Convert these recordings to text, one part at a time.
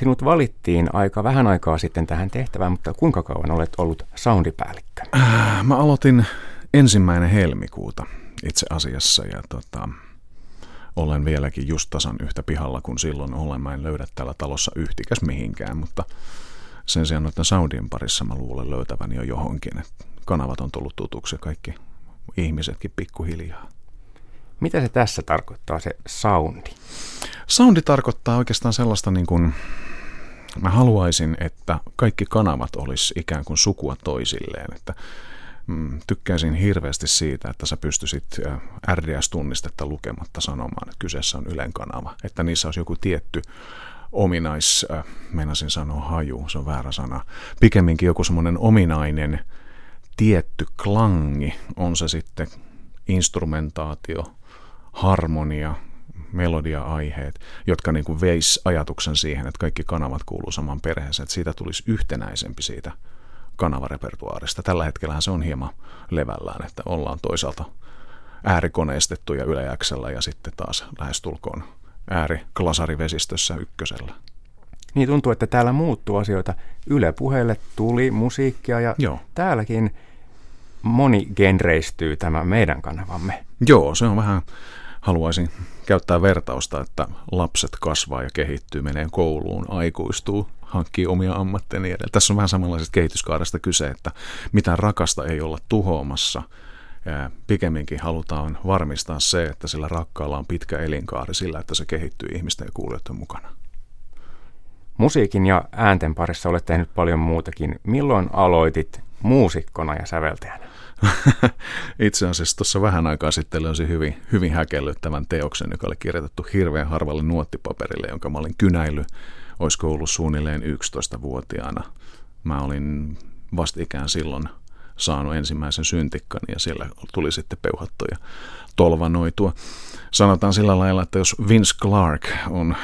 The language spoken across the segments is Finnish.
Sinut valittiin aika vähän aikaa sitten tähän tehtävään, mutta kuinka kauan olet ollut soundipäällikkö? Äh, mä aloitin ensimmäinen helmikuuta itse asiassa ja tota, olen vieläkin just tasan yhtä pihalla kuin silloin olen. Mä en löydä täällä talossa yhtikäs mihinkään, mutta sen sijaan noiden soundien parissa mä luulen löytäväni jo johonkin. Kanavat on tullut tutuksi ja kaikki ihmisetkin pikkuhiljaa. Mitä se tässä tarkoittaa, se soundi? Soundi tarkoittaa oikeastaan sellaista niin kuin, mä haluaisin, että kaikki kanavat olisi ikään kuin sukua toisilleen, että mm, tykkäisin hirveästi siitä, että sä pystyisit RDS-tunnistetta lukematta sanomaan, että kyseessä on Ylen kanava, että niissä olisi joku tietty ominais, äh, meinasin sanoa haju, se on väärä sana, pikemminkin joku semmoinen ominainen tietty klangi, on se sitten instrumentaatio, harmonia, melodia-aiheet, jotka niin kuin veis ajatuksen siihen, että kaikki kanavat kuuluu saman perheeseen, että siitä tulisi yhtenäisempi siitä kanavarepertuaarista. Tällä hetkellä se on hieman levällään, että ollaan toisaalta äärikoneistettuja yleäksellä ja sitten taas lähestulkoon ääriklasarivesistössä ykkösellä. Niin tuntuu, että täällä muuttuu asioita. Yle puheelle tuli musiikkia ja Joo. täälläkin moni genreistyy tämä meidän kanavamme. Joo, se on vähän, haluaisin käyttää vertausta, että lapset kasvaa ja kehittyy, menee kouluun, aikuistuu, hankkii omia ammatteja niin edelleen. Tässä on vähän samanlaisesta kehityskaaresta kyse, että mitään rakasta ei olla tuhoamassa. Pikemminkin halutaan varmistaa se, että sillä rakkaalla on pitkä elinkaari sillä, että se kehittyy ihmisten ja kuulijoiden mukana. Musiikin ja äänten parissa olet tehnyt paljon muutakin. Milloin aloitit muusikkona ja säveltäjänä? Itse asiassa tuossa vähän aikaa sitten löysin hyvin, hyvin häkellyttävän teoksen, joka oli kirjoitettu hirveän harvalle nuottipaperille, jonka mä olin kynäily, olisiko ollut suunnilleen 11-vuotiaana. Mä olin vastikään silloin saanut ensimmäisen syntikkani ja siellä tuli sitten peuhattuja tolvanoitua. Sanotaan sillä lailla, että jos Vince Clark on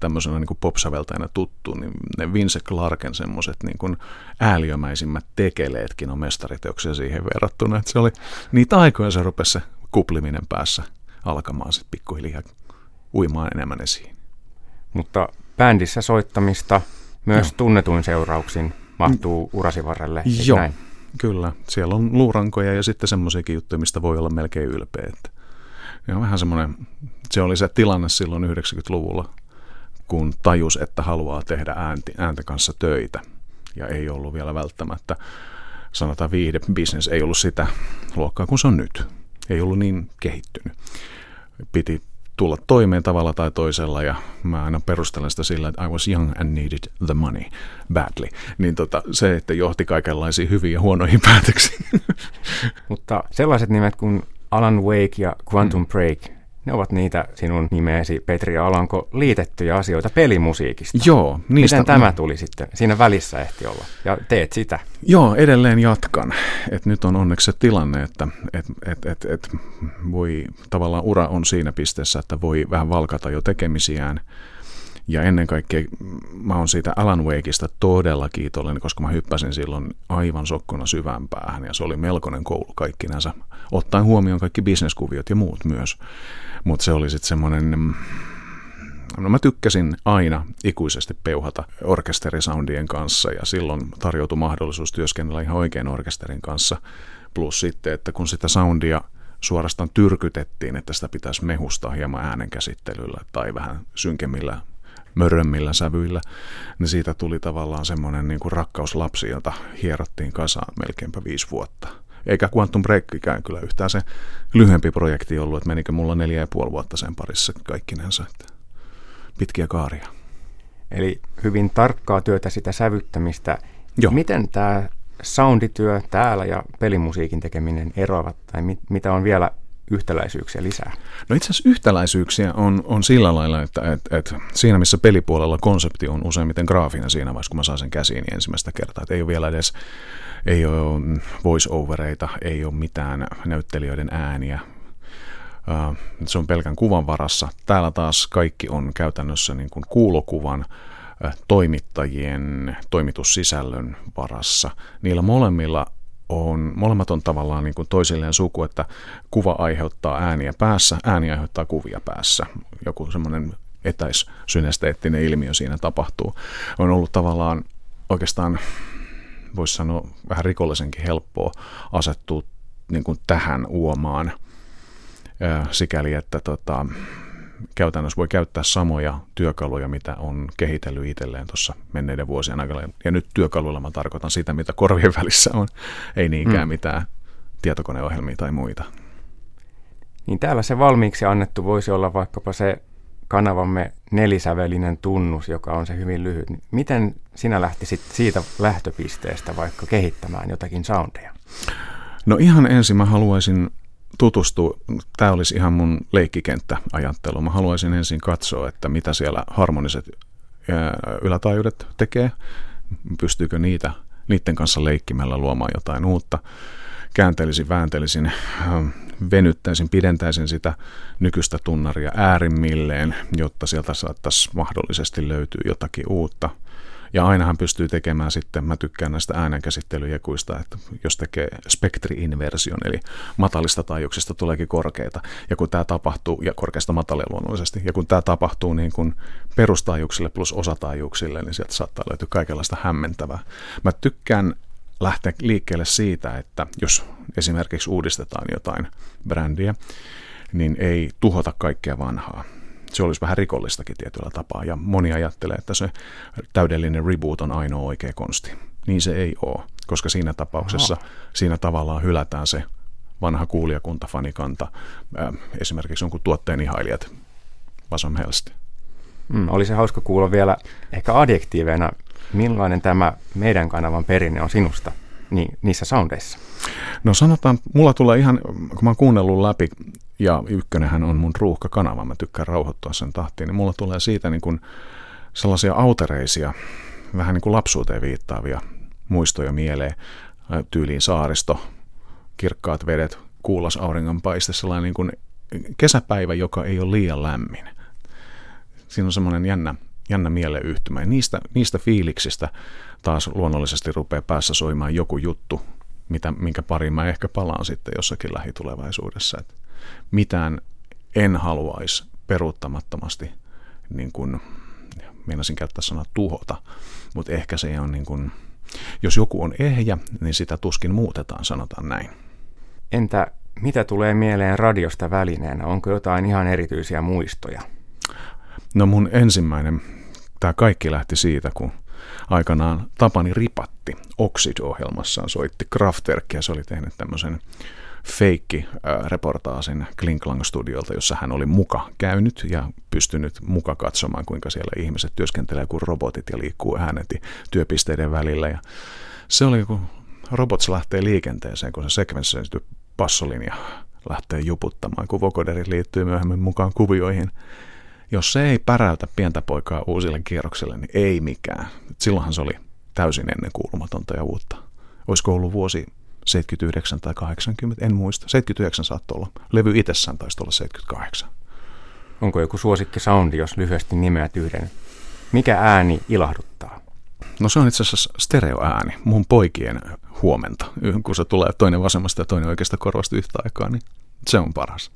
tämmöisenä niin kuin popsäveltäjänä tuttu, niin ne Vince Clarken semmoiset niin kuin ääliömäisimmät tekeleetkin on mestariteoksia siihen verrattuna. Että se oli niitä aikoja se rupesi se kupliminen päässä alkamaan sitten pikkuhiljaa uimaan enemmän esiin. Mutta bändissä soittamista myös Joo. tunnetuin seurauksin mahtuu urasi varrelle. Joo, näin? kyllä. Siellä on luurankoja ja sitten semmoisiakin juttuja, mistä voi olla melkein ylpeä. Että ja vähän semmoinen, se oli se tilanne silloin 90-luvulla, kun tajus, että haluaa tehdä äänti, ääntä kanssa töitä. Ja ei ollut vielä välttämättä, sanotaan viihdebisnes, ei ollut sitä luokkaa kuin se on nyt. Ei ollut niin kehittynyt. Piti tulla toimeen tavalla tai toisella ja mä aina perustelen sitä sillä, että I was young and needed the money badly. Niin tota, se, että johti kaikenlaisiin hyviin ja huonoihin päätöksiin. Mutta sellaiset nimet kuin Alan Wake ja Quantum mm. Break, ne ovat niitä sinun nimeesi Petri Alanko liitettyjä asioita pelimusiikista. Joo. Niistä, Miten tämä tuli sitten? Siinä välissä ehti olla. Ja teet sitä. Joo, edelleen jatkan. Et nyt on onneksi se tilanne, että et, et, et, et voi, tavallaan ura on siinä pisteessä, että voi vähän valkata jo tekemisiään. Ja ennen kaikkea mä oon siitä Alan Wakeista todella kiitollinen, koska mä hyppäsin silloin aivan sokkona syvään päähän ja se oli melkoinen koulu kaikkinensa, ottaen huomioon kaikki bisneskuviot ja muut myös. Mutta se oli sitten semmoinen, mm, no mä tykkäsin aina ikuisesti peuhata orkesterisoundien kanssa ja silloin tarjoutui mahdollisuus työskennellä ihan oikein orkesterin kanssa. Plus sitten, että kun sitä soundia suorastaan tyrkytettiin, että sitä pitäisi mehustaa hieman äänenkäsittelyllä tai vähän synkemmillä mörömmillä sävyillä, niin siitä tuli tavallaan semmoinen niin kuin rakkauslapsi, jota hierottiin kasaan melkeinpä viisi vuotta. Eikä Quantum Breakikään kyllä yhtään se lyhyempi projekti ollut, että menikö mulla neljä ja puoli vuotta sen parissa kaikkinensa. Että pitkiä kaaria. Eli hyvin tarkkaa työtä sitä sävyttämistä. Joo. Miten tämä soundityö täällä ja pelimusiikin tekeminen eroavat, tai mit, mitä on vielä yhtäläisyyksiä lisää? No itse asiassa yhtäläisyyksiä on, on sillä lailla, että et, et siinä missä pelipuolella konsepti on useimmiten graafinen siinä vaiheessa, kun mä saan sen käsiin niin ensimmäistä kertaa. Että ei ole vielä edes ei ole voice-overeita, ei ole mitään näyttelijöiden ääniä. Se on pelkän kuvan varassa. Täällä taas kaikki on käytännössä niin kuin kuulokuvan toimittajien toimitussisällön varassa. Niillä molemmilla on, molemmat on tavallaan niin kuin toisilleen suku, että kuva aiheuttaa ääniä päässä, ääni aiheuttaa kuvia päässä. Joku semmoinen etäisynnesteettinen ilmiö siinä tapahtuu. On ollut tavallaan oikeastaan, voisi sanoa, vähän rikollisenkin helppoa asettua niin kuin tähän uomaan sikäli, että tota, käytännössä voi käyttää samoja työkaluja, mitä on kehitellyt itselleen tuossa menneiden vuosien aikana. Ja nyt työkaluilla mä tarkoitan sitä, mitä korvien välissä on, ei niinkään mm. mitään tietokoneohjelmia tai muita. Niin täällä se valmiiksi annettu voisi olla vaikkapa se kanavamme nelisävelinen tunnus, joka on se hyvin lyhyt. Miten sinä lähtisit siitä lähtöpisteestä vaikka kehittämään jotakin soundeja? No ihan ensin mä haluaisin tutustua, tämä olisi ihan mun leikkikenttäajattelu. Mä haluaisin ensin katsoa, että mitä siellä harmoniset ylätaajuudet tekee, pystyykö niitä, niiden kanssa leikkimällä luomaan jotain uutta. Kääntelisin, vääntelisin, venyttäisin, pidentäisin sitä nykyistä tunnaria äärimmilleen, jotta sieltä saattaisi mahdollisesti löytyä jotakin uutta – ja ainahan pystyy tekemään sitten, mä tykkään näistä äänenkäsittelyjekuista, että jos tekee spektri-inversion, eli matalista taajuuksista tuleekin korkeita, ja kun tämä tapahtuu, ja korkeasta matalia luonnollisesti, ja kun tämä tapahtuu niin kuin perustaajuuksille plus osataajuuksille, niin sieltä saattaa löytyä kaikenlaista hämmentävää. Mä tykkään lähteä liikkeelle siitä, että jos esimerkiksi uudistetaan jotain brändiä, niin ei tuhota kaikkea vanhaa se olisi vähän rikollistakin tietyllä tapaa. Ja moni ajattelee, että se täydellinen reboot on ainoa oikea konsti. Niin se ei ole, koska siinä tapauksessa Aha. siinä tavallaan hylätään se vanha kuulijakunta, fanikanta, äh, esimerkiksi jonkun tuotteen ihailijat, Vasom Helsti. Mm, olisi hauska kuulla vielä ehkä adjektiiveina, millainen tämä meidän kanavan perinne on sinusta niin, niissä soundeissa? No sanotaan, mulla tulee ihan, kun mä oon kuunnellut läpi ja ykkönenhän on mun ruuhkakanava, mä tykkään rauhoittua sen tahtiin, niin mulla tulee siitä niin kuin sellaisia autereisia, vähän niin kuin lapsuuteen viittaavia muistoja mieleen, tyyliin saaristo, kirkkaat vedet, kuulas auringonpaiste, sellainen niin kuin kesäpäivä, joka ei ole liian lämmin. Siinä on semmoinen jännä, jännä mieleyhtymä. Ja niistä, niistä fiiliksistä taas luonnollisesti rupeaa päässä soimaan joku juttu, mitä, minkä pariin mä ehkä palaan sitten jossakin lähitulevaisuudessa. Että mitään en haluaisi peruuttamattomasti, niin kuin, meinasin käyttää sanaa tuhota, mutta ehkä se on niin kuin, jos joku on ehjä, niin sitä tuskin muutetaan, sanotaan näin. Entä mitä tulee mieleen radiosta välineenä? Onko jotain ihan erityisiä muistoja? No mun ensimmäinen, tämä kaikki lähti siitä, kun aikanaan Tapani Ripatti Oxid-ohjelmassaan soitti Kraftwerkia. Se oli tehnyt tämmöisen feikki reportaasin Klinklang-studiolta, jossa hän oli muka käynyt ja pystynyt muka katsomaan, kuinka siellä ihmiset työskentelee kuin robotit ja liikkuu äänet työpisteiden välillä. Ja se oli, kun robots lähtee liikenteeseen, kun se sekvenssöity passolinja lähtee juputtamaan, kun vokoderit liittyy myöhemmin mukaan kuvioihin. Jos se ei päräytä pientä poikaa uusille kierroksille, niin ei mikään. Silloinhan se oli täysin ennenkuulumatonta ja uutta. Olisiko ollut vuosi 79 tai 80, en muista. 79 saattoi olla. Levy itsessään taisi olla 78. Onko joku suosikki soundi, jos lyhyesti nimeät yhden? Mikä ääni ilahduttaa? No se on itse asiassa stereoääni, mun poikien huomenta. Kun se tulee toinen vasemmasta ja toinen oikeasta korvasta yhtä aikaa, niin se on paras.